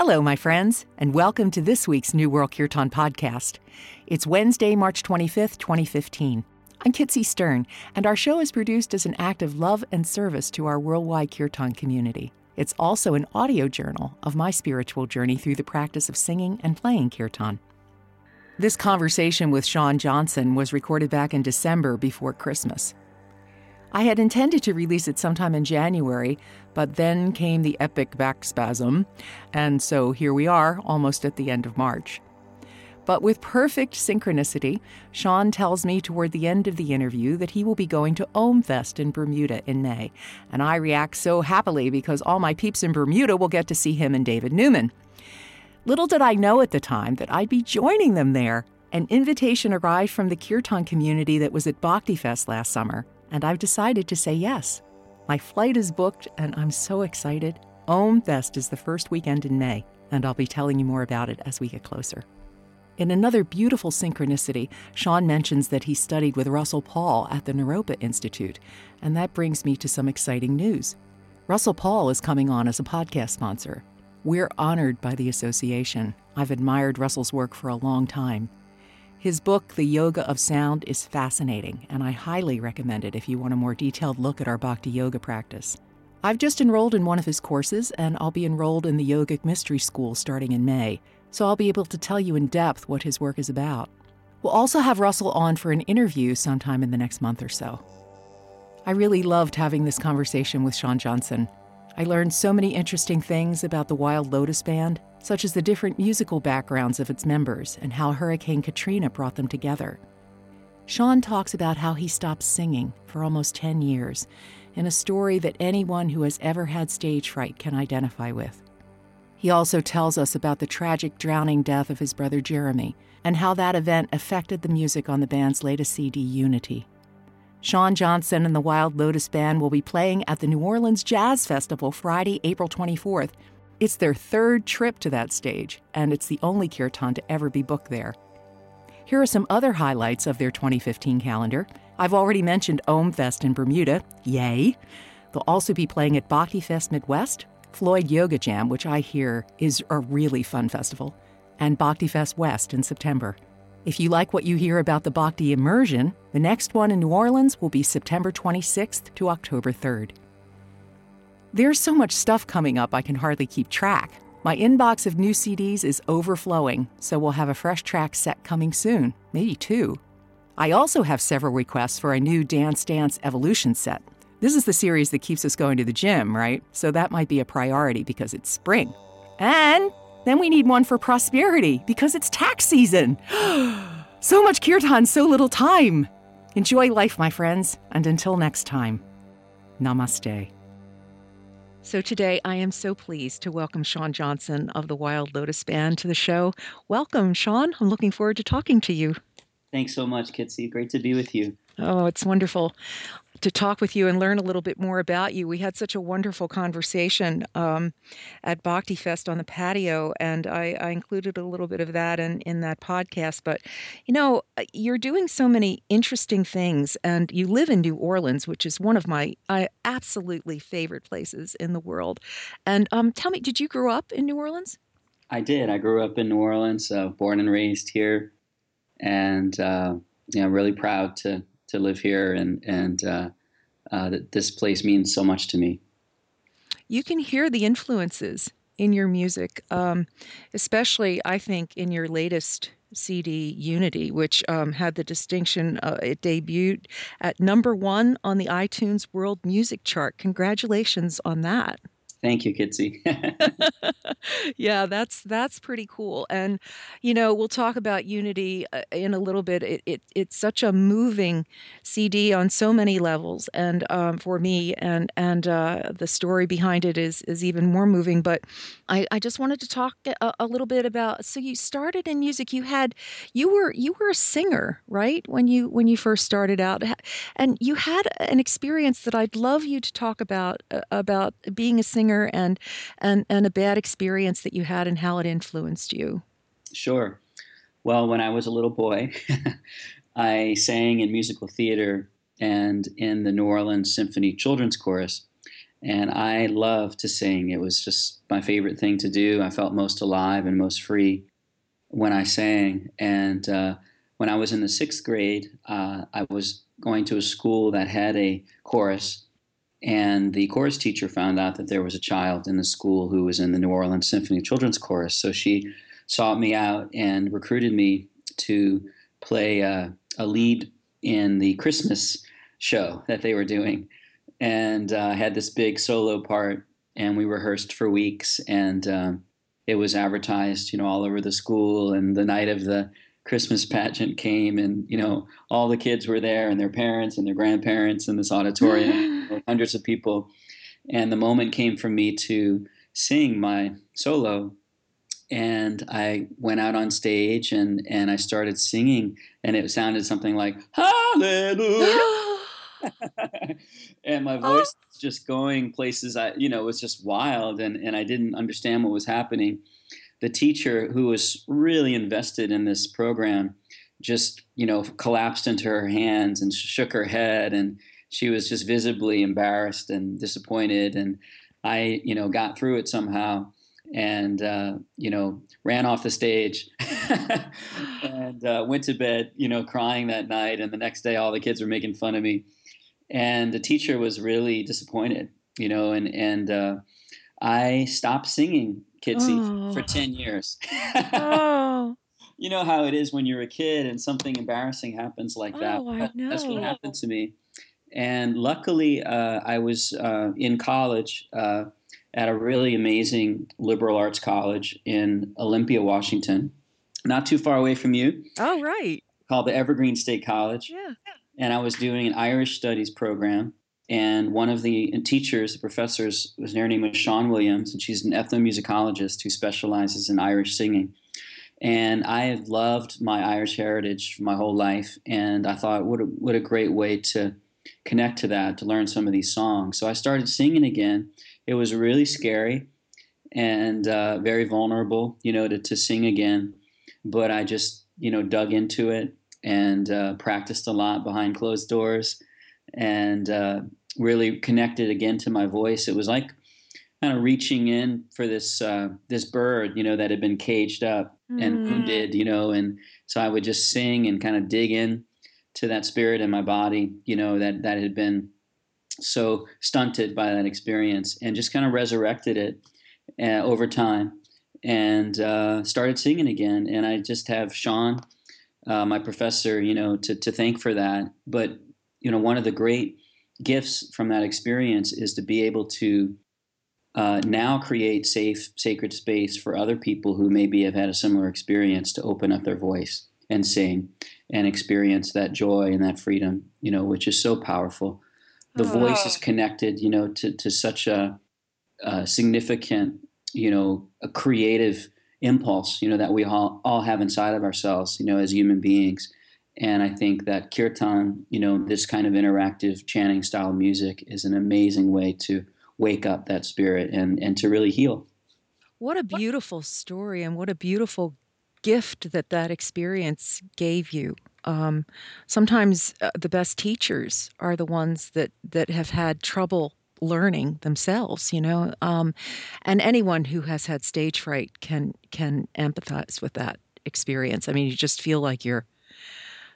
Hello, my friends, and welcome to this week's New World Kirtan podcast. It's Wednesday, March 25th, 2015. I'm Kitsy Stern, and our show is produced as an act of love and service to our worldwide Kirtan community. It's also an audio journal of my spiritual journey through the practice of singing and playing Kirtan. This conversation with Sean Johnson was recorded back in December before Christmas. I had intended to release it sometime in January, but then came the epic back spasm, and so here we are, almost at the end of March. But with perfect synchronicity, Sean tells me toward the end of the interview that he will be going to Omfest in Bermuda in May. And I react so happily because all my peeps in Bermuda will get to see him and David Newman. Little did I know at the time that I'd be joining them there. An invitation arrived from the Kirtan community that was at Bhakti Fest last summer, and I've decided to say yes. My flight is booked, and I'm so excited. Om Fest is the first weekend in May, and I'll be telling you more about it as we get closer. In another beautiful synchronicity, Sean mentions that he studied with Russell Paul at the Naropa Institute, and that brings me to some exciting news. Russell Paul is coming on as a podcast sponsor, we're honored by the association. I've admired Russell's work for a long time. His book, The Yoga of Sound, is fascinating, and I highly recommend it if you want a more detailed look at our Bhakti Yoga practice. I've just enrolled in one of his courses, and I'll be enrolled in the Yogic Mystery School starting in May, so I'll be able to tell you in depth what his work is about. We'll also have Russell on for an interview sometime in the next month or so. I really loved having this conversation with Sean Johnson. I learned so many interesting things about the Wild Lotus Band, such as the different musical backgrounds of its members and how Hurricane Katrina brought them together. Sean talks about how he stopped singing for almost 10 years in a story that anyone who has ever had stage fright can identify with. He also tells us about the tragic drowning death of his brother Jeremy and how that event affected the music on the band's latest CD, Unity. Sean Johnson and the Wild Lotus Band will be playing at the New Orleans Jazz Festival Friday, April 24th. It's their third trip to that stage, and it's the only kirtan to ever be booked there. Here are some other highlights of their 2015 calendar. I've already mentioned Om Fest in Bermuda. Yay! They'll also be playing at Bhakti Fest Midwest, Floyd Yoga Jam, which I hear is a really fun festival, and Bhakti Fest West in September. If you like what you hear about the Bhakti Immersion, the next one in New Orleans will be September 26th to October 3rd. There's so much stuff coming up, I can hardly keep track. My inbox of new CDs is overflowing, so we'll have a fresh track set coming soon, maybe two. I also have several requests for a new Dance Dance Evolution set. This is the series that keeps us going to the gym, right? So that might be a priority because it's spring. And then we need one for prosperity because it's tax season. so much kirtan, so little time. Enjoy life, my friends, and until next time, namaste. So today I am so pleased to welcome Sean Johnson of the Wild Lotus Band to the show. Welcome, Sean. I'm looking forward to talking to you. Thanks so much, Kitsy. Great to be with you. Oh, it's wonderful to talk with you and learn a little bit more about you. We had such a wonderful conversation um, at Bhakti Fest on the patio, and I, I, included a little bit of that in, in that podcast. But, you know, uh, you're doing so many interesting things, and you live in New Orleans, which is one of my uh, absolutely favorite places in the world. And um, tell me, did you grow up in New Orleans? I did. I grew up in New Orleans, uh, born and raised here, and uh, yeah, I'm really proud to to live here, and and uh, uh, that this place means so much to me. You can hear the influences in your music, um, especially I think in your latest CD Unity, which um, had the distinction uh, it debuted at number one on the iTunes World Music Chart. Congratulations on that. Thank you, Kitsy. yeah, that's that's pretty cool. And you know, we'll talk about Unity uh, in a little bit. It, it it's such a moving CD on so many levels, and um, for me, and and uh, the story behind it is is even more moving. But I, I just wanted to talk a, a little bit about. So you started in music. You had you were you were a singer, right? When you when you first started out, and you had an experience that I'd love you to talk about uh, about being a singer singer and and and a bad experience that you had and how it influenced you. Sure. Well, when I was a little boy, I sang in musical theater and in the New Orleans Symphony Children's Chorus. And I loved to sing. It was just my favorite thing to do. I felt most alive and most free when I sang. And uh, when I was in the sixth grade, uh, I was going to a school that had a chorus. And the chorus teacher found out that there was a child in the school who was in the New Orleans Symphony Children's Chorus. So she sought me out and recruited me to play uh, a lead in the Christmas show that they were doing. And uh, had this big solo part, and we rehearsed for weeks. And um, it was advertised, you know, all over the school. And the night of the Christmas pageant came, and you know, all the kids were there, and their parents and their grandparents in this auditorium, hundreds of people. And the moment came for me to sing my solo. And I went out on stage and and I started singing, and it sounded something like Hallelujah, and my oh. voice was just going places I you know it was just wild, and and I didn't understand what was happening. The teacher who was really invested in this program just you know collapsed into her hands and shook her head, and she was just visibly embarrassed and disappointed, and I you know got through it somehow and uh, you know ran off the stage and uh, went to bed you know crying that night and the next day all the kids were making fun of me and the teacher was really disappointed you know and and uh, i stopped singing kitsy oh. for 10 years oh. you know how it is when you're a kid and something embarrassing happens like that oh, I know. that's what happened to me and luckily uh, i was uh, in college uh, at a really amazing liberal arts college in Olympia, Washington, not too far away from you. Oh, right. Called the Evergreen State College. Yeah. And I was doing an Irish studies program. And one of the teachers, the professors, was her name was Sean Williams, and she's an ethnomusicologist who specializes in Irish singing. And I have loved my Irish heritage my whole life, and I thought, what a, what a great way to connect to that, to learn some of these songs. So I started singing again, it was really scary and uh, very vulnerable, you know, to, to sing again. But I just, you know, dug into it and uh, practiced a lot behind closed doors and uh, really connected again to my voice. It was like kind of reaching in for this uh, this bird, you know, that had been caged up mm. and wounded, you know, and so I would just sing and kind of dig in to that spirit in my body, you know, that that had been so stunted by that experience and just kind of resurrected it uh, over time and uh, started singing again. And I just have Sean, uh, my professor, you know, to, to thank for that. But, you know, one of the great gifts from that experience is to be able to uh, now create safe, sacred space for other people who maybe have had a similar experience to open up their voice and sing and experience that joy and that freedom, you know, which is so powerful the oh. voice is connected, you know, to, to such a, a, significant, you know, a creative impulse, you know, that we all, all have inside of ourselves, you know, as human beings. And I think that kirtan, you know, this kind of interactive chanting style music is an amazing way to wake up that spirit and, and to really heal. What a beautiful story and what a beautiful gift that that experience gave you. Um, sometimes uh, the best teachers are the ones that that have had trouble learning themselves you know um, and anyone who has had stage fright can can empathize with that experience i mean you just feel like you're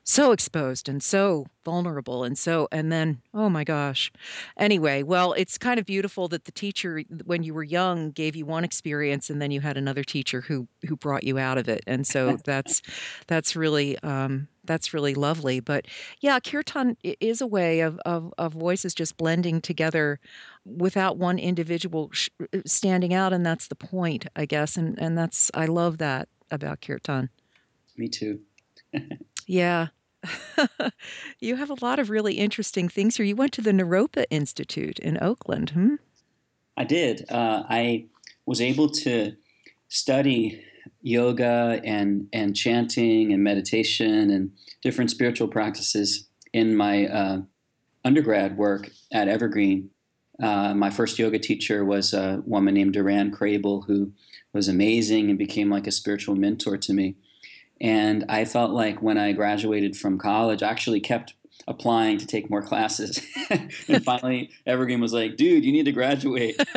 so exposed and so vulnerable and so and then oh my gosh. Anyway well it's kind of beautiful that the teacher when you were young gave you one experience and then you had another teacher who who brought you out of it. And so that's that's really um, that's really lovely. But yeah kirtan is a way of, of, of voices just blending together without one individual sh- standing out. And that's the point i guess. And and that's i love that about kirtan. Me too yeah. you have a lot of really interesting things here. You went to the Naropa Institute in Oakland, hmm? I did. Uh, I was able to study yoga and, and chanting and meditation and different spiritual practices in my uh, undergrad work at Evergreen. Uh, my first yoga teacher was a woman named Duran Crable, who was amazing and became like a spiritual mentor to me. And I felt like when I graduated from college, I actually kept applying to take more classes. and finally, Evergreen was like, dude, you need to graduate.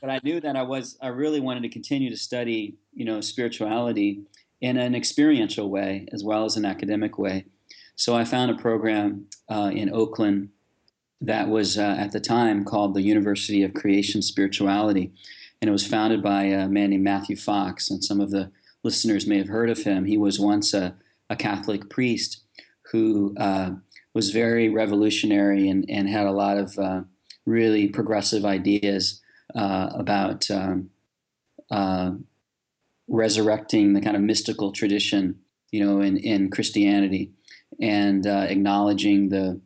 but I knew that I was, I really wanted to continue to study, you know, spirituality in an experiential way as well as an academic way. So I found a program uh, in Oakland that was uh, at the time called the University of Creation Spirituality. And it was founded by a man named Matthew Fox. And some of the listeners may have heard of him. He was once a, a Catholic priest who uh, was very revolutionary and, and had a lot of uh, really progressive ideas uh, about um, uh, resurrecting the kind of mystical tradition, you know, in, in Christianity and uh, acknowledging the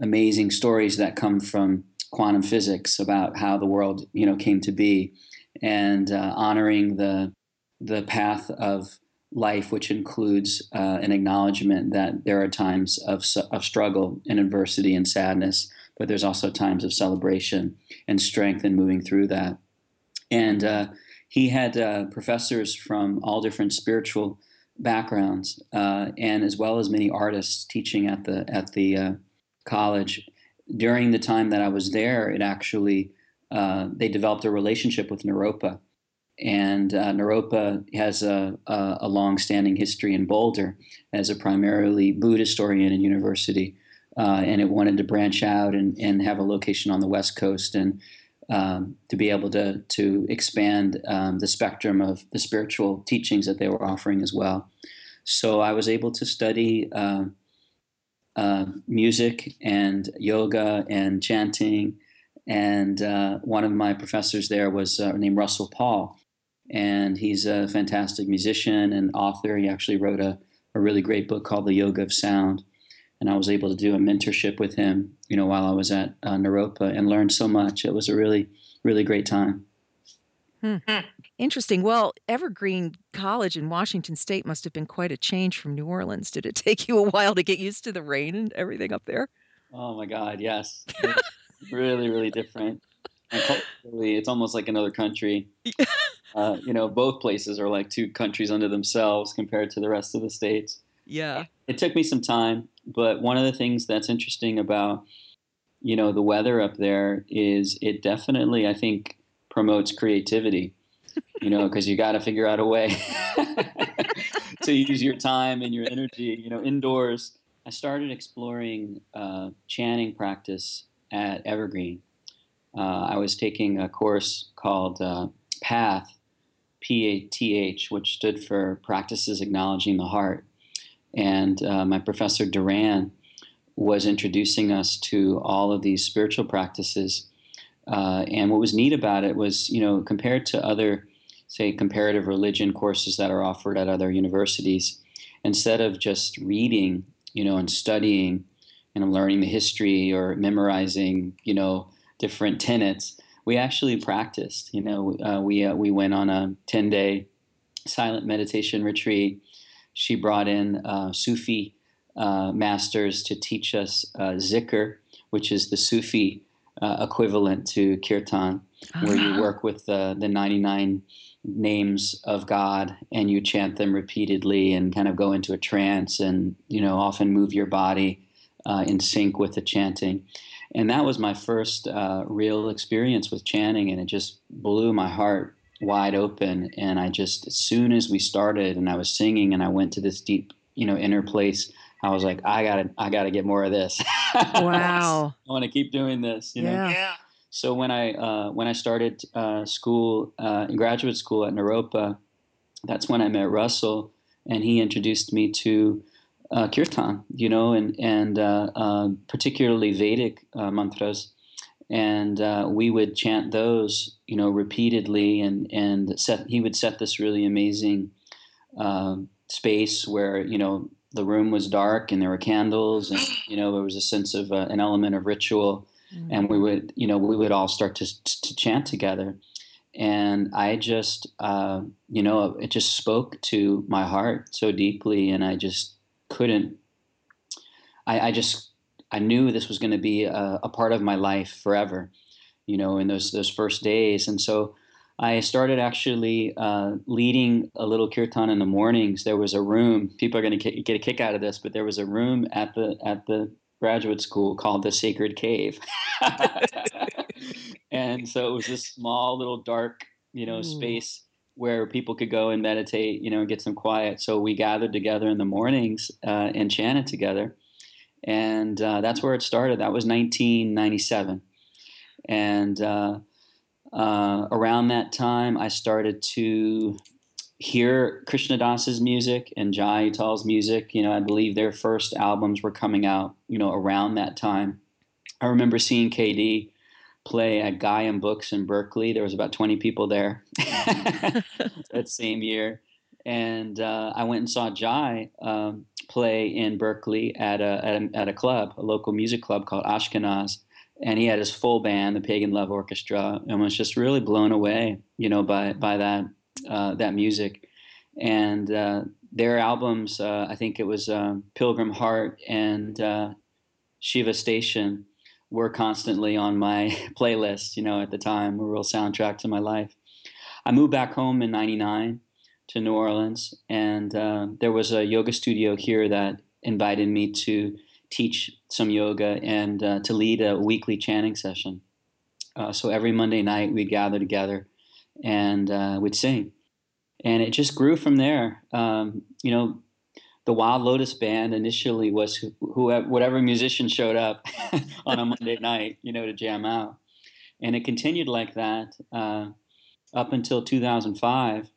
amazing stories that come from quantum physics about how the world, you know, came to be, and uh, honoring the the path of life, which includes uh, an acknowledgement that there are times of, of struggle and adversity and sadness, but there's also times of celebration and strength in moving through that. And uh, he had uh, professors from all different spiritual backgrounds, uh, and as well as many artists teaching at the at the uh, college. During the time that I was there, it actually uh, they developed a relationship with Naropa, and uh, Naropa has a, a, a long-standing history in Boulder as a primarily Buddhist-oriented university, uh, and it wanted to branch out and, and have a location on the West Coast and um, to be able to to expand um, the spectrum of the spiritual teachings that they were offering as well. So I was able to study uh, uh, music and yoga and chanting. And uh, one of my professors there was uh, named Russell Paul, and he's a fantastic musician and author. He actually wrote a, a really great book called The Yoga of Sound. And I was able to do a mentorship with him, you know, while I was at uh, Naropa and learned so much. It was a really, really great time. Hmm. Interesting. Well, Evergreen College in Washington State must have been quite a change from New Orleans. Did it take you a while to get used to the rain and everything up there? Oh my God, yes. really, really different. And culturally, it's almost like another country. Uh, you know, both places are like two countries unto themselves compared to the rest of the states. Yeah. It took me some time, but one of the things that's interesting about, you know, the weather up there is it definitely, I think, promotes creativity you know, because you got to figure out a way to use your time and your energy, you know, indoors. I started exploring uh, chanting practice at Evergreen. Uh, I was taking a course called uh, PATH, P A T H, which stood for Practices Acknowledging the Heart. And uh, my professor Duran was introducing us to all of these spiritual practices. Uh, and what was neat about it was, you know, compared to other say, comparative religion courses that are offered at other universities, instead of just reading, you know, and studying and learning the history or memorizing, you know, different tenets, we actually practiced. You know, uh, we uh, we went on a ten day silent meditation retreat. She brought in uh, Sufi uh, masters to teach us uh, zikr, which is the Sufi uh, equivalent to kirtan, where you uh-huh. work with the the ninety nine names of God and you chant them repeatedly and kind of go into a trance and you know often move your body uh, in sync with the chanting. And that was my first uh, real experience with chanting, and it just blew my heart wide open. And I just, as soon as we started, and I was singing, and I went to this deep, you know, inner place. I was like, I gotta, I gotta get more of this. Wow! I want to keep doing this. You know? Yeah. yeah. So when I uh, when I started uh, school uh, in graduate school at Naropa, that's when I met Russell, and he introduced me to uh, kirtan, you know, and and uh, uh, particularly Vedic mantras, and we would chant those, you know, repeatedly, and and set he would set this really amazing space where you know the room was dark and there were candles, and you know there was a sense of an element of ritual. Mm-hmm. and we would you know we would all start to to chant together. And i just uh, you know it just spoke to my heart so deeply and i just couldn't i, I just i knew this was going to be a, a, part of my life forever you know in those those first days and so I started actually uh, leading a little kirtan in the mornings. There was a room. People are going to get a kick out of this, but there was a room at the at the graduate school called the Sacred Cave, and so it was this small little dark, you know, mm. space where people could go and meditate, you know, and get some quiet. So we gathered together in the mornings uh, and chanted together, and uh, that's where it started. That was 1997, and uh, uh, around that time, I started to hear Krishna Das's music and Jai Uttal's music. You know, I believe their first albums were coming out, you know, around that time. I remember seeing KD play at Gayam Books in Berkeley. There was about 20 people there that same year. And uh, I went and saw Jai um, play in Berkeley at a, at a, at a club, a local music club called Ashkenaz and he had his full band, the Pagan Love Orchestra, and was just really blown away, you know, by by that uh, that music. And uh, their albums, uh, I think it was uh, Pilgrim Heart and uh, Shiva Station, were constantly on my playlist. You know, at the time, a real soundtrack to my life. I moved back home in '99 to New Orleans, and uh, there was a yoga studio here that invited me to teach some yoga and uh, to lead a weekly chanting session. Uh, so every Monday night we'd gather together and uh, we'd sing. And it just grew from there. Um, you know, the Wild Lotus Band initially was who, whatever musician showed up on a Monday night, you know, to jam out. And it continued like that uh, up until 2005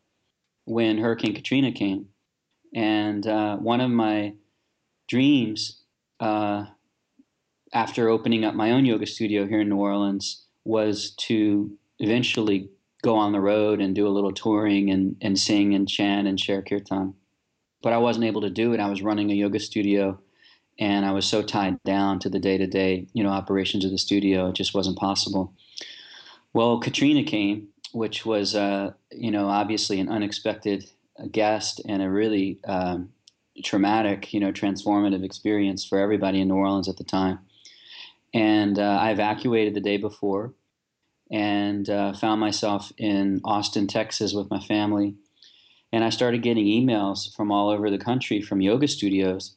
when Hurricane Katrina came. And uh, one of my dreams uh, after opening up my own yoga studio here in New Orleans was to eventually go on the road and do a little touring and, and sing and chant and share kirtan. But I wasn't able to do it. I was running a yoga studio and I was so tied down to the day to day, you know, operations of the studio, it just wasn't possible. Well, Katrina came, which was, uh, you know, obviously an unexpected guest and a really um, traumatic, you know, transformative experience for everybody in New Orleans at the time. And uh, I evacuated the day before and uh, found myself in Austin, Texas with my family. And I started getting emails from all over the country from yoga studios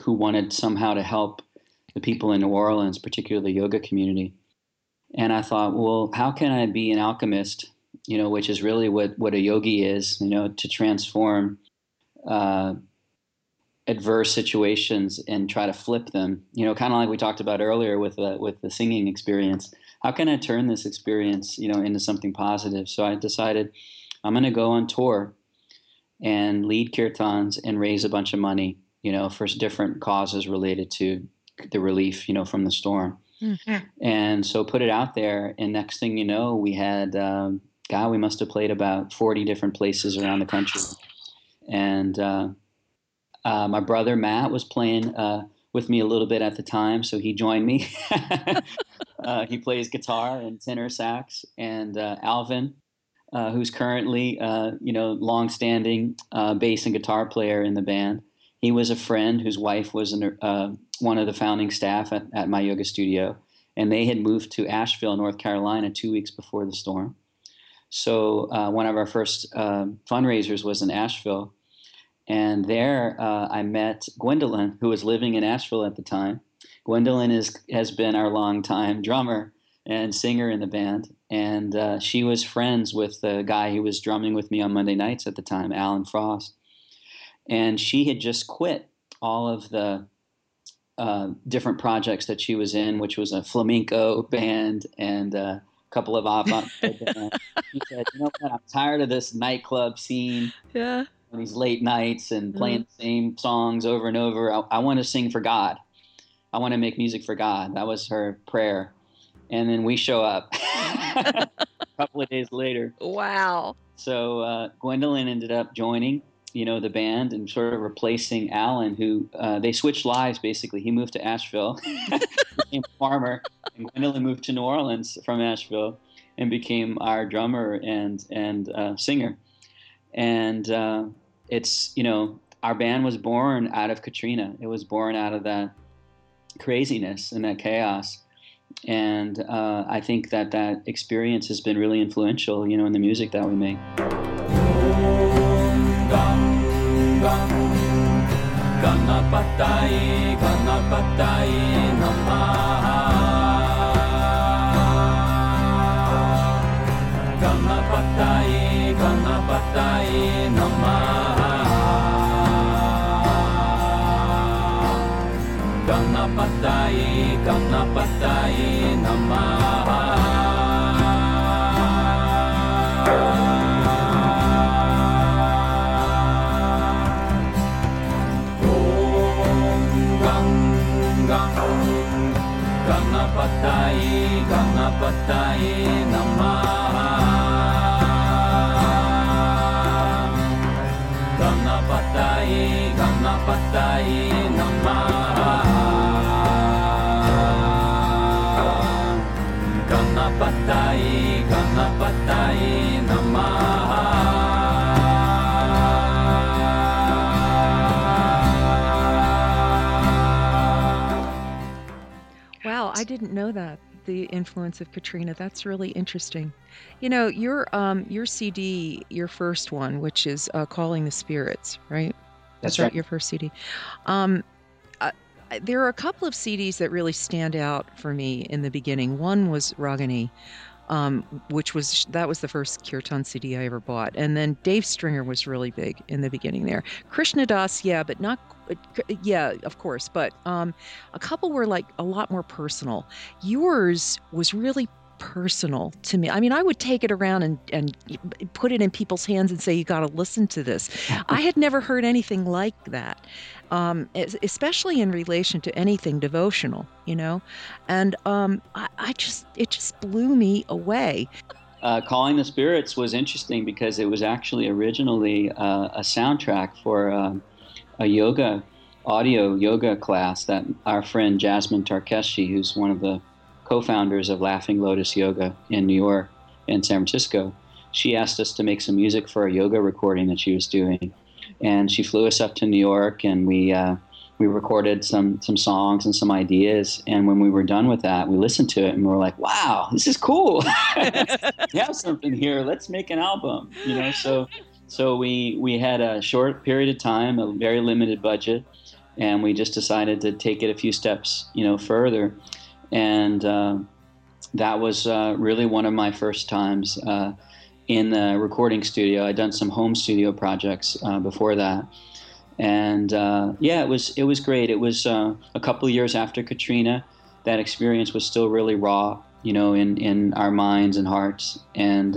who wanted somehow to help the people in New Orleans, particularly the yoga community. And I thought, well, how can I be an alchemist, you know, which is really what, what a yogi is, you know, to transform uh, adverse situations and try to flip them. You know, kind of like we talked about earlier with the, with the singing experience. How can I turn this experience, you know, into something positive? So I decided I'm going to go on tour and lead kirtans and raise a bunch of money, you know, for different causes related to the relief, you know, from the storm. Mm-hmm. And so put it out there, and next thing you know, we had, um, God, we must have played about 40 different places around the country. And uh, uh, my brother Matt was playing uh, with me a little bit at the time, so he joined me. uh, he plays guitar and tenor sax, and uh, Alvin, uh, who's currently uh, you know longstanding bass and guitar player in the band. He was a friend whose wife was an, one of the founding staff at, at my yoga studio, and they had moved to Asheville, North Carolina, two weeks before the storm. So one of our first fundraisers was in Asheville and there uh, I met Gwendolyn, who was living in Asheville at the time. Gwendolyn is, has been our longtime drummer and singer in the band. And uh, she was friends with the guy who was drumming with me on Monday nights at the time, Alan Frost. And she had just quit all of the uh, different projects that she was in, which was a flamenco band and a couple of avant bands. She said, "You know what? I'm tired of this nightclub scene. Yeah these late nights and playing mm-hmm. the same songs over and over. I, I want to sing for God. I want to make music for God. That was her prayer. And then we show up a couple of days later. Wow. So uh, Gwendolyn ended up joining, you know, the band and sort of replacing Alan, who uh, they switched lives basically. He moved to Asheville, became a farmer, and Gwendolyn moved to New Orleans from Asheville and became our drummer and and uh, singer. And uh, it's you know our band was born out of Katrina. It was born out of that craziness and that chaos. And uh, I think that that experience has been really influential, you know, in the music that we make. Didn't know that the influence of Katrina. That's really interesting. You know, your um your CD, your first one, which is uh, "Calling the Spirits," right? That's right. Your first CD. Um, uh, there are a couple of CDs that really stand out for me in the beginning. One was Ragani, um, which was that was the first kirtan CD I ever bought, and then Dave Stringer was really big in the beginning there. Krishna Das, yeah, but not yeah, of course, but um, a couple were like a lot more personal. Yours was really personal to me. I mean, I would take it around and, and put it in people's hands and say, you got to listen to this. I had never heard anything like that, um, especially in relation to anything devotional, you know? And um, I, I, just, it just blew me away. Uh, Calling the Spirits was interesting because it was actually originally uh, a soundtrack for uh, a yoga, audio yoga class that our friend Jasmine Tarkeshi, who's one of the co-founders of Laughing Lotus Yoga in New York and San Francisco, she asked us to make some music for a yoga recording that she was doing, and she flew us up to New York, and we uh, we recorded some some songs and some ideas. And when we were done with that, we listened to it and we were like, "Wow, this is cool! we have something here. Let's make an album." You know, so so we we had a short period of time, a very limited budget, and we just decided to take it a few steps, you know, further and uh, that was uh, really one of my first times uh, in the recording studio. I'd done some home studio projects uh, before that, and uh, yeah, it was it was great. It was uh, a couple years after Katrina. That experience was still really raw, you know, in in our minds and hearts, and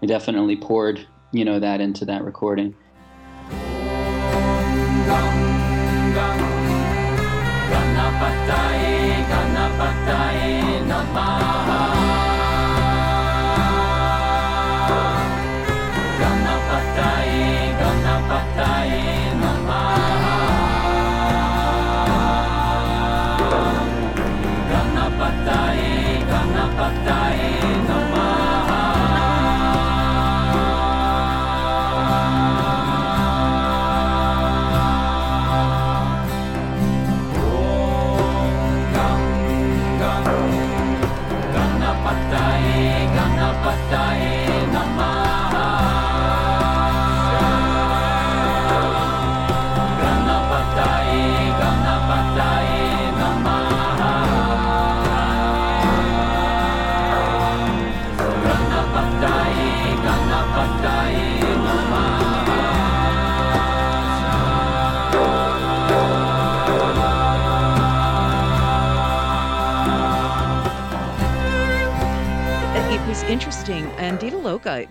we definitely poured you know that into that recording.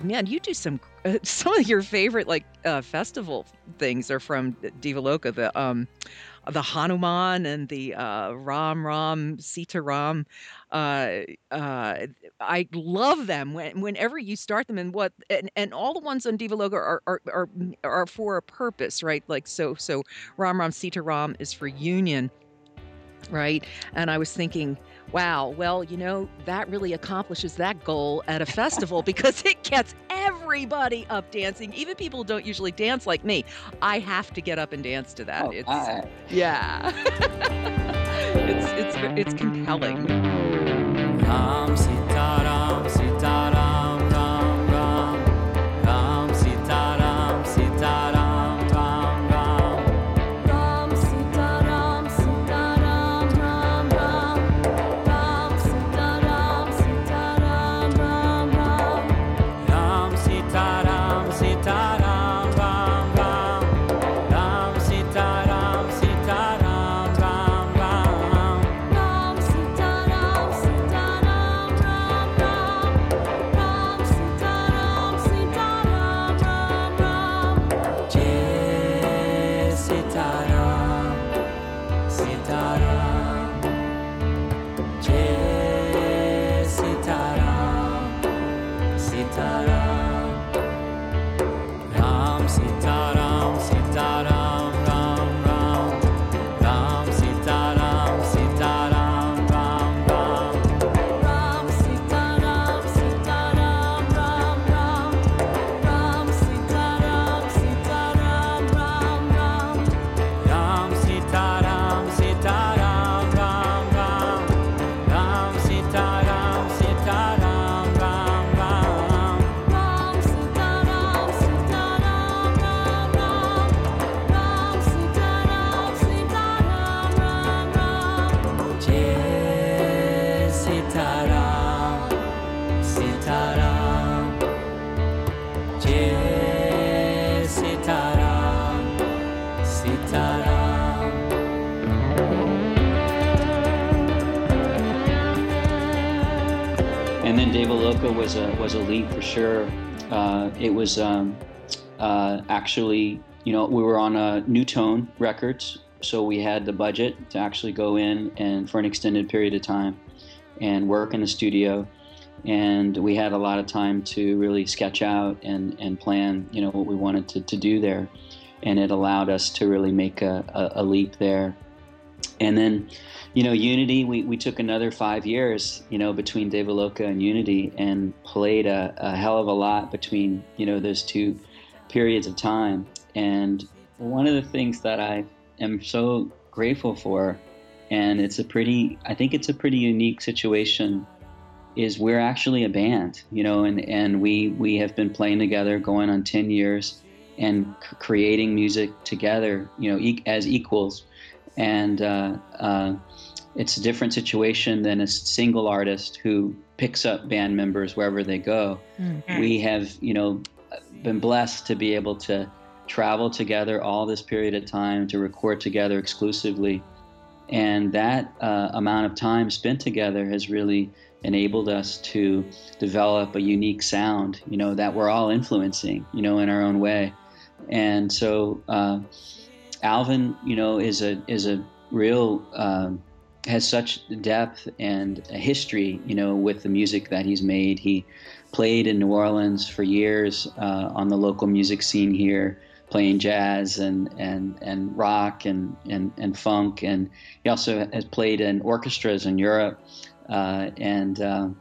Man, you do some uh, some of your favorite like uh, festival things are from Devaloka. The um, the Hanuman and the uh, Ram Ram Sita Ram. Uh, uh, I love them when, whenever you start them and what and, and all the ones on Devaloka are, are are are for a purpose, right? Like so so Ram Ram Sita Ram is for union, right? And I was thinking Wow. Well, you know, that really accomplishes that goal at a festival because it gets everybody up dancing. Even people who don't usually dance like me. I have to get up and dance to that. Oh, it's hi. yeah. it's it's it's compelling. sentará. Was a was a lead for sure. Uh, it was um, uh, actually, you know, we were on a New Tone Records, so we had the budget to actually go in and for an extended period of time and work in the studio. And we had a lot of time to really sketch out and, and plan, you know, what we wanted to, to do there. And it allowed us to really make a, a, a leap there. And then, you know, Unity, we, we took another five years, you know, between Devaloka and Unity and played a, a hell of a lot between, you know, those two periods of time. And one of the things that I am so grateful for, and it's a pretty, I think it's a pretty unique situation, is we're actually a band, you know, and, and we, we have been playing together going on 10 years and c- creating music together, you know, e- as equals. And uh, uh, it's a different situation than a single artist who picks up band members wherever they go. We have, you know, been blessed to be able to travel together all this period of time to record together exclusively. And that uh, amount of time spent together has really enabled us to develop a unique sound, you know, that we're all influencing, you know, in our own way. And so, uh, Alvin, you know, is a is a real um, has such depth and a history, you know, with the music that he's made. He played in New Orleans for years uh, on the local music scene here, playing jazz and and and rock and and and funk, and he also has played in orchestras in Europe, uh, and um,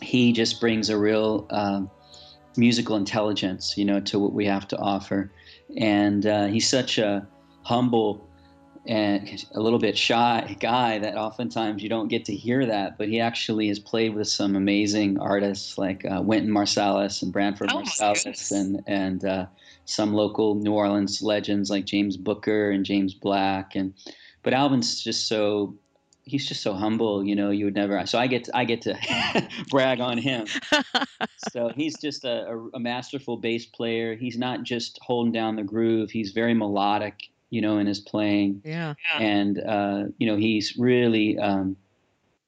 he just brings a real um, musical intelligence, you know, to what we have to offer, and uh, he's such a humble and a little bit shy guy that oftentimes you don't get to hear that, but he actually has played with some amazing artists like uh, Wynton Marsalis and Branford Oh, Marsalis and and uh, some local New Orleans legends like James Booker and James Black and but Alvin's just so he's just so humble, you know, you would never so I get to, I get to brag on him. So he's just a, a, a masterful bass player. He's not just holding down the groove. He's very melodic, you know, in his playing. Yeah. and uh, you know he's really um,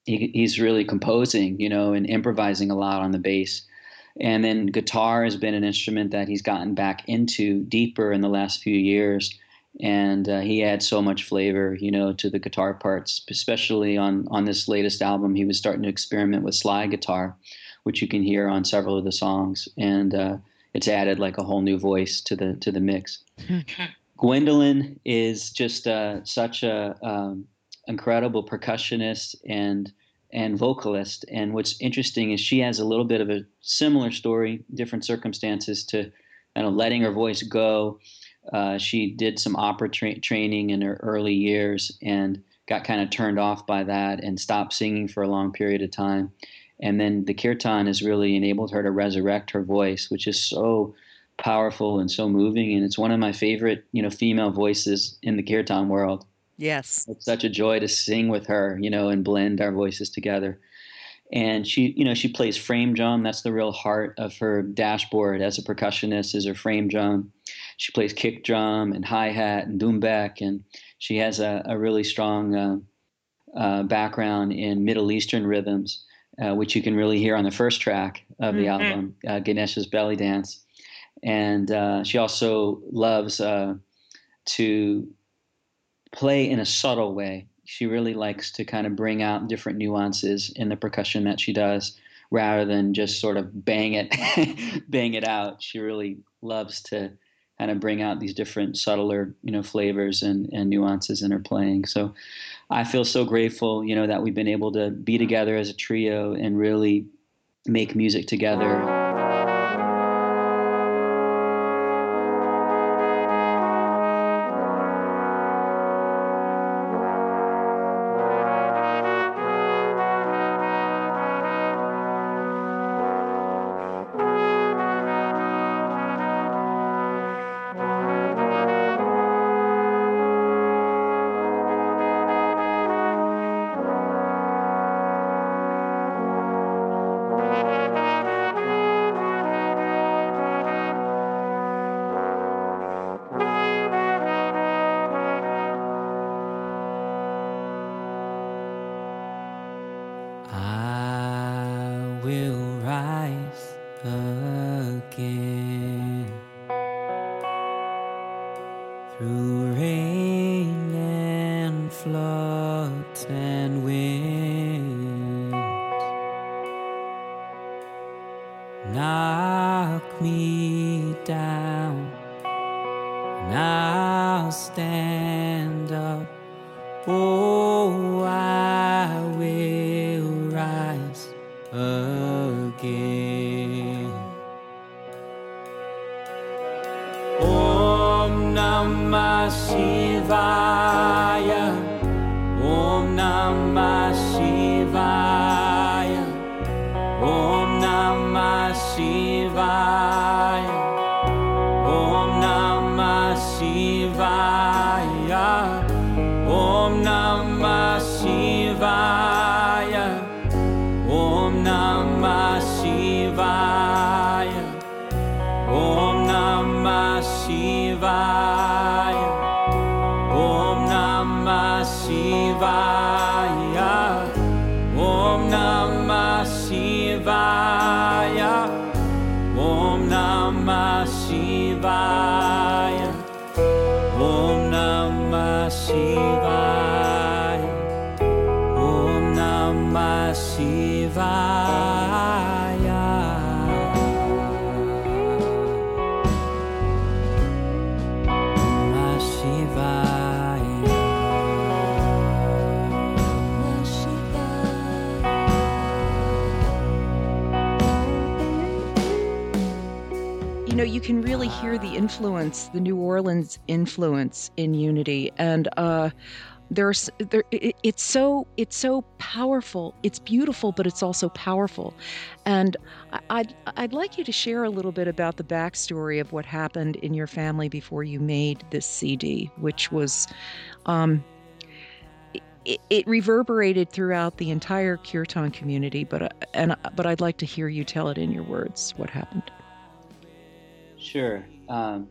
he, he's really composing you know and improvising a lot on the bass. And then guitar has been an instrument that he's gotten back into deeper in the last few years. And uh, he adds so much flavor you know to the guitar parts especially on on this latest album. He was starting to experiment with slide guitar which you can hear on several of the songs. And uh, it's added like a whole new voice to the to the mix Gwendolyn is just uh, such a um, incredible percussionist and and vocalist. And what's interesting is she has a little bit of a similar story, different circumstances to kind of letting her voice go. Uh, she did some opera tra- training in her early years and got kind of turned off by that and stopped singing for a long period of time. And then the kirtan has really enabled her to resurrect her voice, which is so powerful and so moving. And it's one of my favorite, you know, female voices in the kirtan world. Yes. It's such a joy to sing with her, you know, and blend our voices together. And she, you know, she plays frame drum. That's the real heart of her dashboard as a percussionist is her frame drum. She plays kick drum and hi hat and doumbek, and she has a, a really strong uh, uh, background in Middle Eastern rhythms, uh, which you can really hear on the first track of the Mhm. album, uh, Ganesha's Belly Dance. And uh, she also loves uh, to play in a subtle way. She really likes to kind of bring out different nuances in the percussion that she does rather than just sort of bang it bang it out. She really loves to kind of bring out these different subtler, you know, flavors and, and nuances in her playing. So I feel so grateful, you know, that we've been able to be together as a trio and really make music together. Shiva. Can really hear the influence, the New Orleans influence in Unity, and uh, there's there. It, it's so it's so powerful. It's beautiful, but it's also powerful. And I'd I'd like you to share a little bit about the backstory of what happened in your family before you made this CD, which was. Um, it, it reverberated throughout the entire kirtan community, but uh, and but I'd like to hear you tell it in your words. What happened? Sure. Um,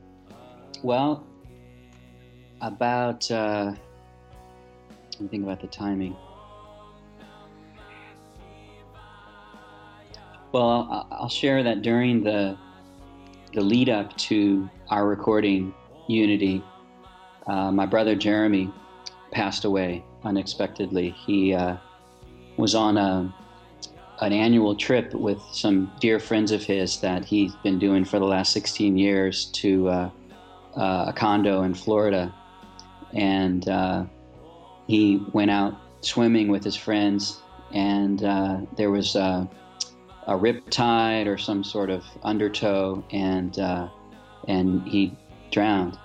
well, about uh, let me think about the timing. Well, I'll, I'll share that during the the lead up to our recording Unity, uh, my brother Jeremy passed away unexpectedly. He uh, was on a an annual trip with some dear friends of his that he's been doing for the last 16 years to uh, uh, a condo in Florida. And uh, he went out swimming with his friends, and uh, there was a rip tide or some sort of undertow, and, uh, and he drowned.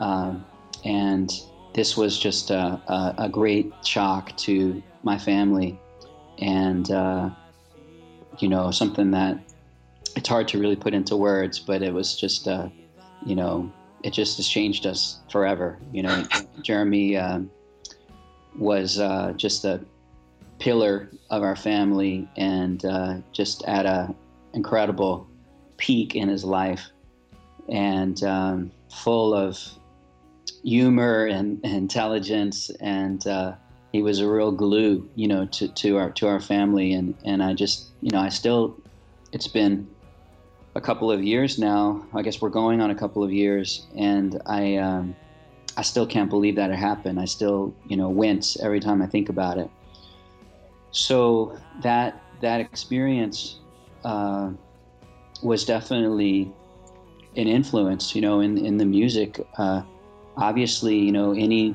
Um, and this was just a, a, a great shock to my family, and uh, you know something that it's hard to really put into words, but it was just uh, you know it just has changed us forever. You know, Jeremy um, was uh, just a pillar of our family and uh, just at a incredible peak in his life and um, full of humor and, and intelligence and uh, he was a real glue you know to, to our to our family. And and I just you know I still it's been a couple of years now. I guess we're going on a couple of years. And I um, I still can't believe that it happened. I still you know wince every time I think about it. So that that experience uh, was definitely an influence, you know, in in the music. Uh, obviously, you know, any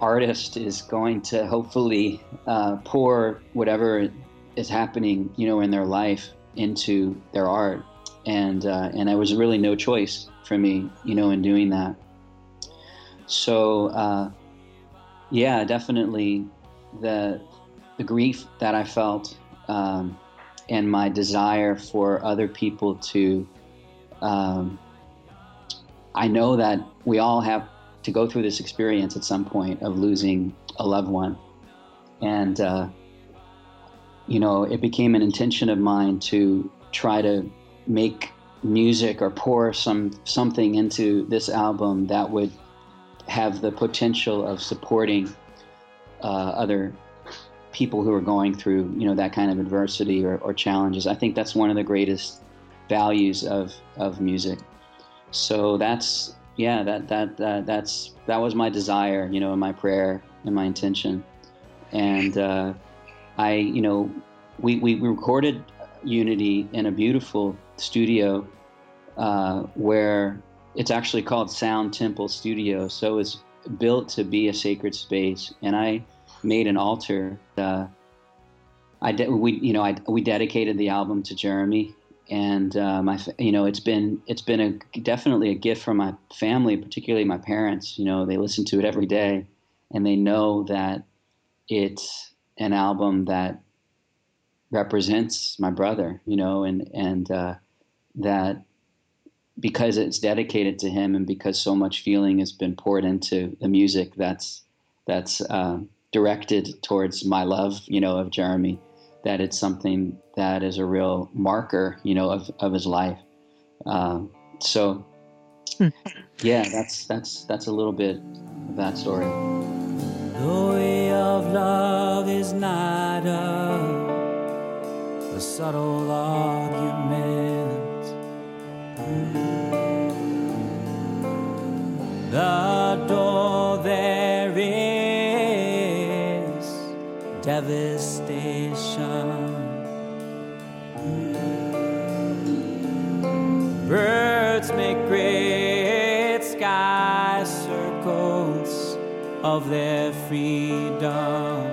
artist is going to hopefully uh, pour whatever is happening, you know, in their life into their art, and uh, and there was really no choice for me, you know, in doing that. So, uh, yeah, definitely the the grief that I felt um, and my desire for other people to. Um, I know that we all have to go through this experience at some point of losing a loved one, and uh, you know, it became an intention of mine to try to make music or pour some something into this album that would have the potential of supporting uh, other people who are going through you know that kind of adversity or, or challenges. I think that's one of the greatest values of of music. So that's yeah that that, that that's that was my desire you know and my prayer and my intention. And uh, i you know we, we we recorded unity in a beautiful studio uh, where it's actually called sound temple studio. So it's built to be a sacred space. And i made an altar. Uh, I de- we you know I, we dedicated the album to Jeremy, and uh, my you know it's been it's been a definitely a gift from my family, particularly my parents. You know they listen to it every day, and they know that it's an album that represents my brother. You know, and and uh, that because it's dedicated to him, and because so much feeling has been poured into the music, that's that's. Uh, directed towards my love, you know, of Jeremy, that it's something that is a real marker, you know, of, of his life. Um, so, yeah, that's that's that's a little bit of that story. The way of love is not a, a subtle argument. The door there is devastation. Of their freedom.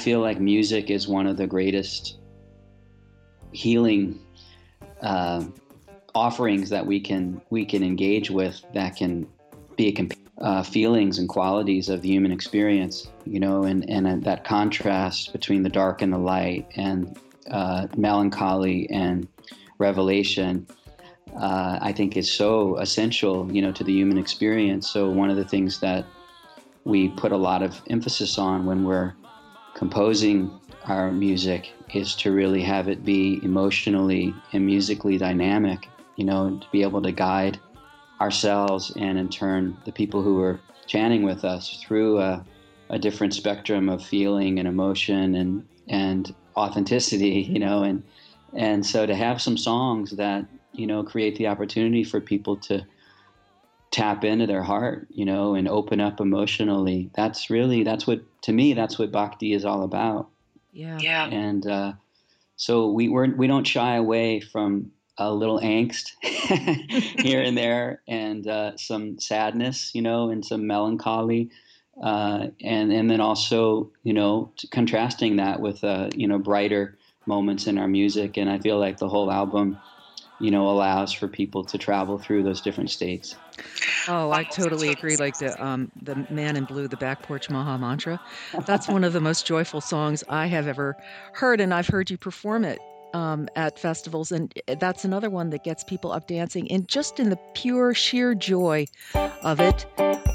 Feel like music is one of the greatest healing uh, offerings that we can we can engage with that can be a comp- uh, feelings and qualities of the human experience, you know, and and uh, that contrast between the dark and the light, and uh, melancholy and revelation. Uh, I think is so essential, you know, to the human experience. So one of the things that we put a lot of emphasis on when we're composing our music is to really have it be emotionally and musically dynamic, you know, to be able to guide ourselves and in turn the people who are chanting with us through a, a different spectrum of feeling and emotion and and authenticity, you know, and and so to have some songs that you know create the opportunity for people to tap into their heart, you know, and open up emotionally. That's really that's what to me that's what bhakti is all about. Yeah. Yeah. And uh, so we we're, we don't shy away from a little angst here and there, and uh, some sadness, you know, and some melancholy, uh, and and then also you know contrasting that with uh, you know brighter moments in our music. And I feel like the whole album, you know, allows for people to travel through those different states. Oh, I totally agree. Like the um, the Man in Blue, the Back Porch Maha Mantra. That's one of the most joyful songs I have ever heard, and I've heard you perform it um, at festivals, and that's another one that gets people up dancing, and just in the pure sheer joy of it.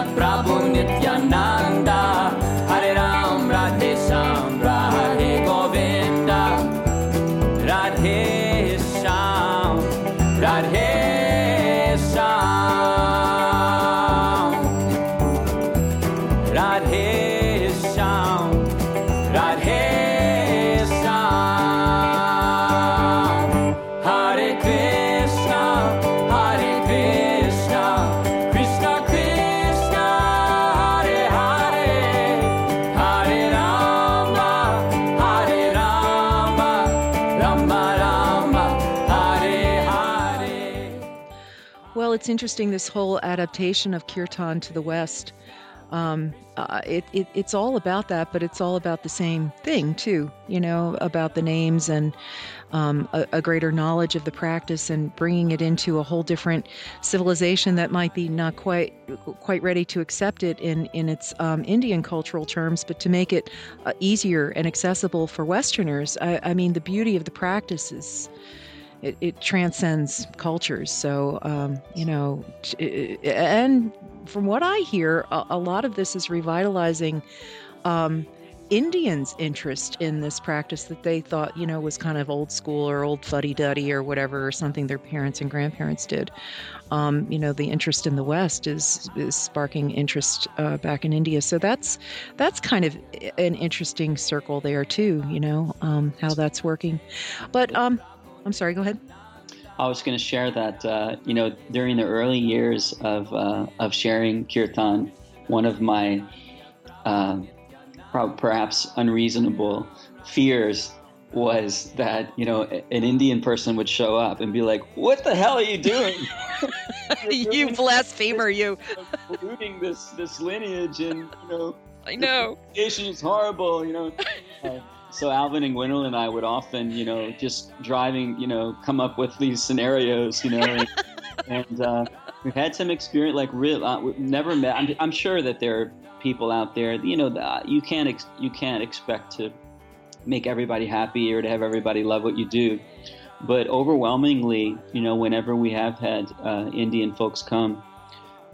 Chaitanya it's interesting this whole adaptation of kirtan to the West. Um, uh, it, it it's all about that, but it's all about the same thing too. You know, about the names and um, a, a greater knowledge of the practice and bringing it into a whole different civilization that might be not quite quite ready to accept it in in its um, Indian cultural terms, but to make it uh, easier and accessible for Westerners. I, I mean, the beauty of the practice is it, it transcends cultures. So, um, you know, and from what I hear, a, a lot of this is revitalizing um, Indians' interest in this practice that they thought, you know, was kind of old school or old fuddy duddy or whatever, or something their parents and grandparents did. Um, you know, the interest in the West is is sparking interest uh, back in India. So that's that's kind of an interesting circle there too. You know, um, how that's working. But um, I'm sorry. Go ahead. I was going to share that uh, you know during the early years of uh, of sharing kirtan, one of my uh, perhaps unreasonable fears was that you know an Indian person would show up and be like, "What the hell are you doing? You blasphemer, you. polluting this this lineage, and you know I know. Asian is horrible, you know." Uh, so Alvin and Gwendolyn and I would often, you know, just driving, you know, come up with these scenarios, you know, and, and uh, we've had some experience, like real, uh, we've never met. I'm, I'm sure that there are people out there, you know, that you can't ex- you can't expect to make everybody happy or to have everybody love what you do. But overwhelmingly, you know, whenever we have had uh, Indian folks come,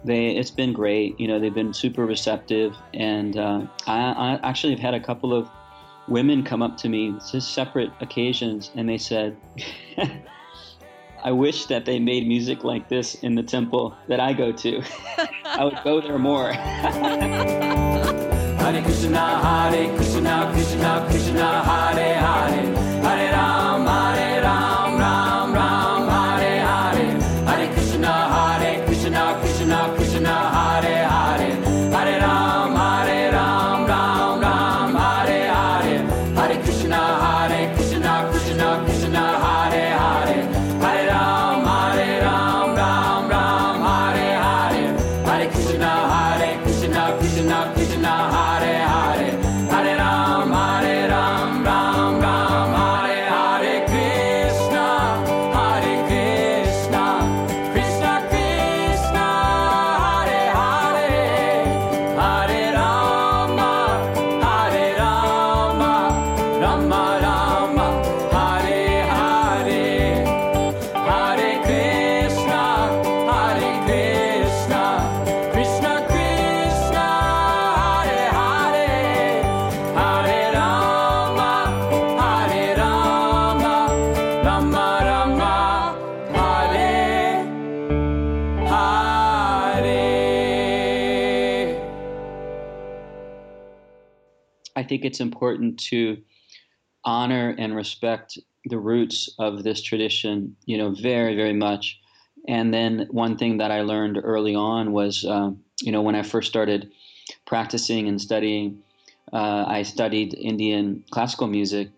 they it's been great. You know, they've been super receptive, and uh, I, I actually have had a couple of women come up to me, just separate occasions, and they said, I wish that they made music like this in the temple that I go to. I would go there more. Hare Krishna, Hare Krishna, Krishna Krishna, Hare Hare, Hare Ram, Hare Ram think it's important to honor and respect the roots of this tradition, you know, very, very much. And then one thing that I learned early on was, uh, you know, when I first started practicing and studying, uh, I studied Indian classical music,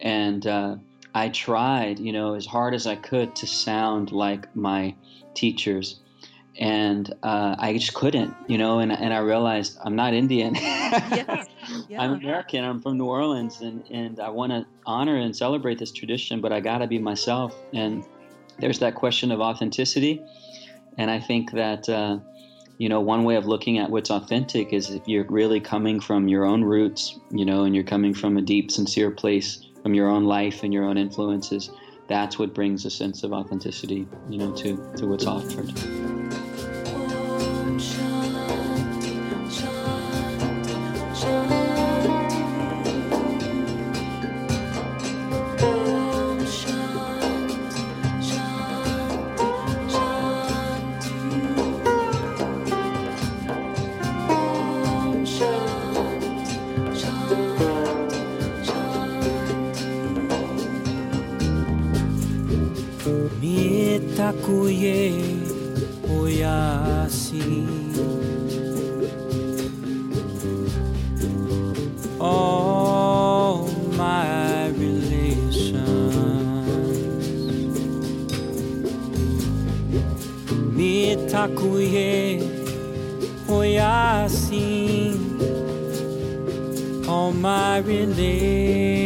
and uh, I tried, you know, as hard as I could to sound like my teachers. And uh, I just couldn't, you know, and, and I realized I'm not Indian. Yes. Yeah. I'm American. I'm from New Orleans, and, and I want to honor and celebrate this tradition, but I got to be myself. And there's that question of authenticity. And I think that, uh, you know, one way of looking at what's authentic is if you're really coming from your own roots, you know, and you're coming from a deep, sincere place from your own life and your own influences. That's what brings a sense of authenticity, you know, to, to what's offered. Shanti. Mitakuye oyasi. All my relations. Mitakuye oyasi. All my relations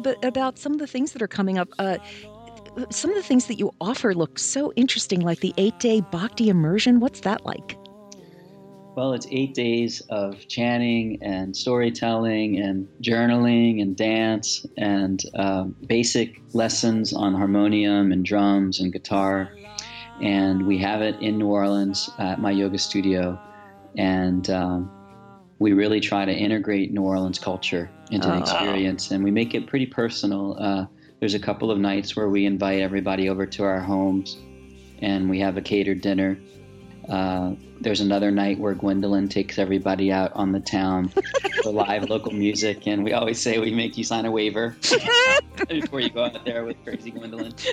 bit about some of the things that are coming up. Uh, some of the things that you offer look so interesting, like the eight day bhakti immersion. What's that like? Well, it's eight days of chanting and storytelling and journaling and dance and um, basic lessons on harmonium and drums and guitar. And we have it in New Orleans at my yoga studio. And um, we really try to integrate New Orleans culture into the Oh. experience. And we make it pretty personal. Uh, there's a couple of nights where we invite everybody over to our homes and we have a catered dinner. Uh, there's another night where Gwendolyn takes everybody out on the town for live local music, and we always say we make you sign a waiver before you go out there with crazy Gwendolyn.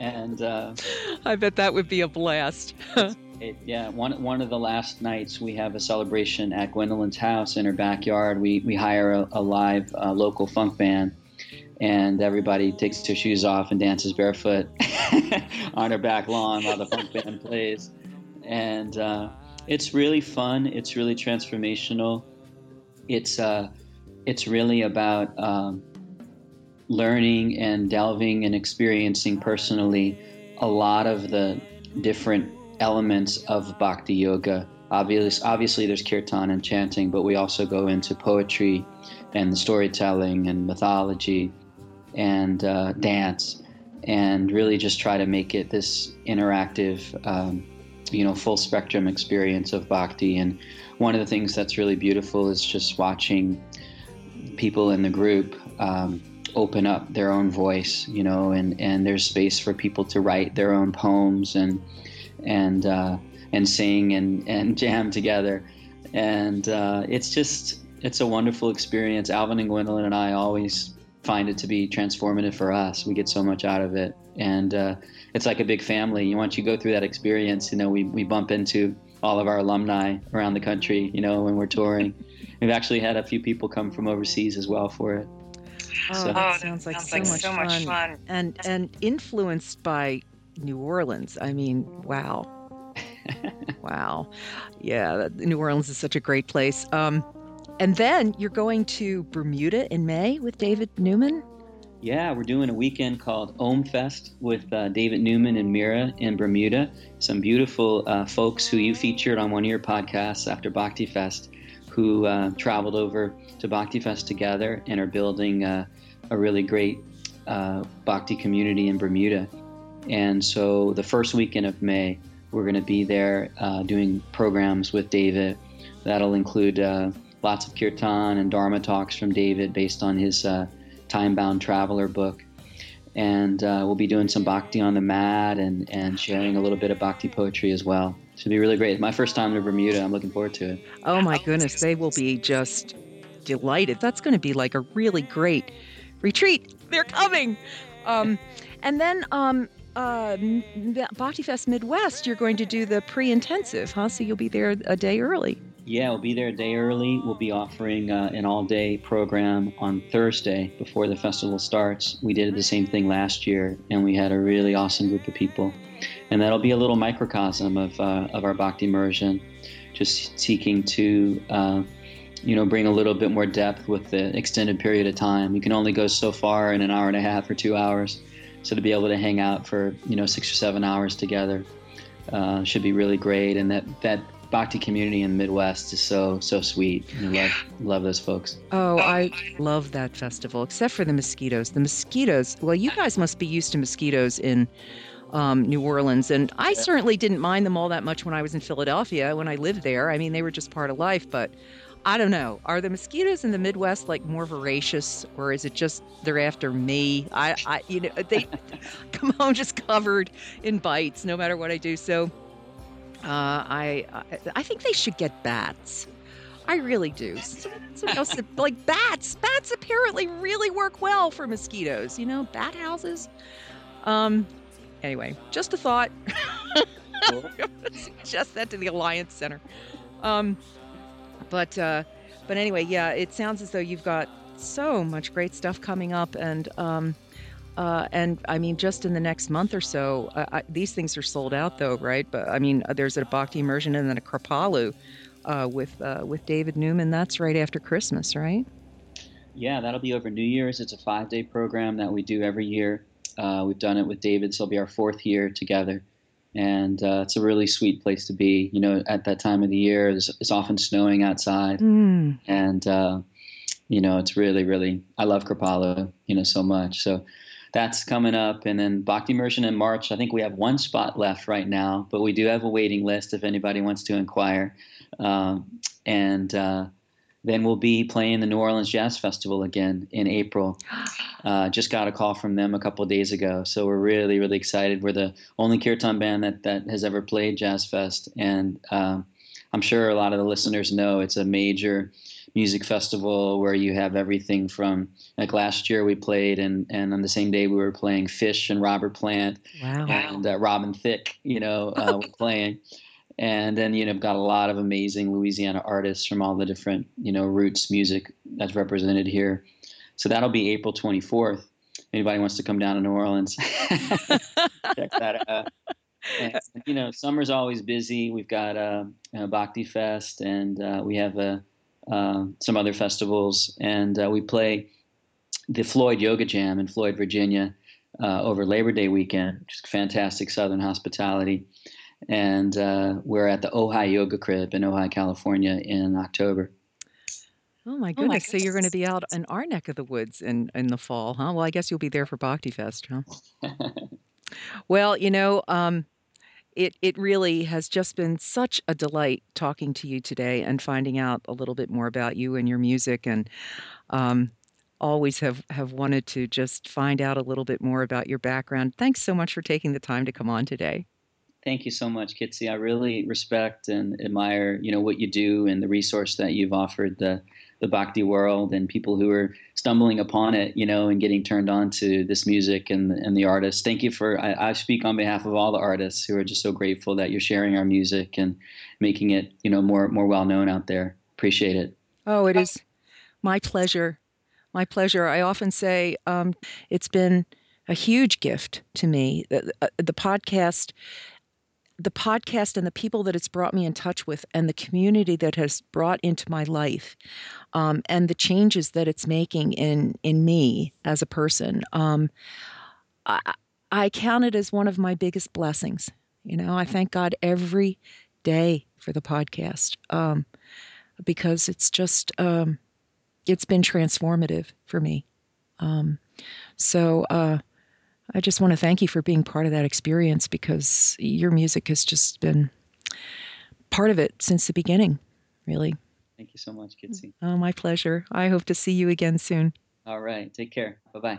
And uh, I bet that would be a blast. It, yeah, one one of the last nights we have a celebration at Gwendolyn's house in her backyard. We we hire a, a live uh, local funk band, and everybody takes their shoes off and dances barefoot on her back lawn while the funk band plays, and uh, it's really fun. It's really transformational. It's uh, it's really about um, learning and delving and experiencing personally a lot of the different elements of bhakti yoga. Obviously, obviously, there's kirtan and chanting, but we also go into poetry and storytelling and mythology and uh, dance, and really just try to make it this interactive, um, you know, full spectrum experience of bhakti. And one of the things that's really beautiful is just watching people in the group um, open up their own voice, you know, and, and there's space for people to write their own poems and and uh, and sing and, and jam together, and uh, it's just it's a wonderful experience. Alvin and Gwendolyn and I always find it to be transformative for us. We get so much out of it, and uh, it's like a big family. Once you go through that experience, you know, we we bump into all of our alumni around the country, you know, when we're touring. We've actually had a few people come from overseas as well for it. Oh, So- that Oh, sounds like, sounds so, like much, so fun. much fun. And and influenced by New Orleans. I mean, wow. wow. Yeah, New Orleans is such a great place. Um and then you're going to Bermuda in May with David Newman. Yeah, we're doing a weekend called Om Fest with uh, David Newman and Mira in Bermuda. Some beautiful uh, folks who you featured on one of your podcasts after Bhakti Fest, who uh, traveled over to Bhakti Fest together and are building uh, a really great uh, Bhakti community in Bermuda. And so the first weekend of May, we're going to be there uh, doing programs with David. That'll include uh, lots of kirtan and dharma talks from David based on his uh, Time Bound Traveler book. And uh, we'll be doing some bhakti on the mat and, and sharing a little bit of bhakti poetry as well. Should be really great. My first time to Bermuda. I'm looking forward to it. Oh my goodness, they will be just delighted. That's going to be like a really great retreat. They're coming. Um, and then um, uh, Bhakti Fest Midwest, you're going to do the pre-intensive, huh? So you'll be there a day early. Yeah, we'll be there a day early. We'll be offering uh, an all day program on Thursday before the festival starts. We did the same thing last year, and we had a really awesome group of people. And that'll be a little microcosm of, uh, of our Bhakti immersion, just seeking to. Uh, you know, bring a little bit more depth with the extended period of time. You can only go so far in an hour and a half or two hours. So to be able to hang out for, you know, six or seven hours together uh, should be really great. And that, that Bhakti community in the Midwest is so, so sweet. I love, love those folks. Oh, I love that festival, except for the mosquitoes. The mosquitoes, well, you guys must be used to mosquitoes in um, New Orleans. And I certainly didn't mind them all that much when I was in Philadelphia, when I lived there. I mean, they were just part of life. But I don't know. Are the mosquitoes in the Midwest like more voracious, or is it just they're after me? I, I you know, they come home just covered in bites, no matter what I do. So uh, I, I, I think they should get bats. I really do. Somebody else said, like bats. Bats apparently really work well for mosquitoes. You know, bat houses. Um. Anyway, just a thought. Suggest that to the Alliant Center. Um. But uh, but anyway, yeah. It sounds as though you've got so much great stuff coming up, and um, uh, and I mean, just in the next month or so, uh, I, these things are sold out, though, right? But I mean, there's a Bhakti immersion and then a Kripalu uh, with uh, with David Newman. That's right after Christmas, right? Yeah, that'll be over New Year's. It's a five day program that we do every year. Uh, we've done it with David, so it'll be our fourth year together. And uh, it's a really sweet place to be. You know, at that time of the year, it's, it's often snowing outside. Mm. And, uh, you know, it's really, really, I love Kripalu, you know, so much. So that's coming up. And then Bhakti Immersion in March, I think we have one spot left right now, but we do have a waiting list if anybody wants to inquire. Um, and uh, then we'll be playing the New Orleans Jazz Festival again in April. Uh, just got a call from them a couple of days ago, so we're really, really excited. We're the only kirtan band that that has ever played Jazz Fest, and um, I'm sure a lot of the listeners know it's a major music festival where you have everything from like last year we played and and on the same day we were playing Phish and Robert Plant Wow. and uh, Robin Thicke, you know, uh, playing. And then, you know, got a lot of amazing Louisiana artists from all the different, you know, roots music that's represented here. So that'll be April 24th. Anybody wants to come down to New Orleans, check that out. And, you know, summer's always busy. We've got uh, uh, Bhakti Fest and uh, we have uh, uh, some other festivals. And uh, we play the Floyd Yoga Jam in Floyd, Virginia uh, over Labor Day weekend, which is fantastic Southern hospitality. And uh, we're at the Ojai Yoga Crib in Ojai, California in October. Oh my goodness. So you're going to be out in our neck of the woods in, in the fall, huh? Well, I guess you'll be there for Bhakti Fest, huh? Well, you know, um, it it really has just been such a delight talking to you today and finding out a little bit more about you and your music, and um, always have have wanted to just find out a little bit more about your background. Thanks so much for taking the time to come on today. Thank you so much, Kitsy. I really respect and admire, you know, what you do and the resource that you've offered the the bhakti world and people who are stumbling upon it, you know, and getting turned on to this music and and the artists. Thank you for. I, I speak on behalf of all the artists who are just so grateful that you're sharing our music and making it, you know, more more well known out there. Appreciate it. Oh, it is my pleasure. My pleasure. I often say um, it's been a huge gift to me. The, uh, the podcast, the podcast, and the people that it's brought me in touch with, and the community that has brought into my life, um, and the changes that it's making in in me as a person. Um, I, I count it as one of my biggest blessings. You know, I thank God every day for the podcast um, because it's just um, it's been transformative for me. Um, so uh, I just want to thank you for being part of that experience because your music has just been part of it since the beginning. Really, Thank you so much, Kitsy. oh my pleasure. I hope to see you again soon. All right. Take care. Bye bye.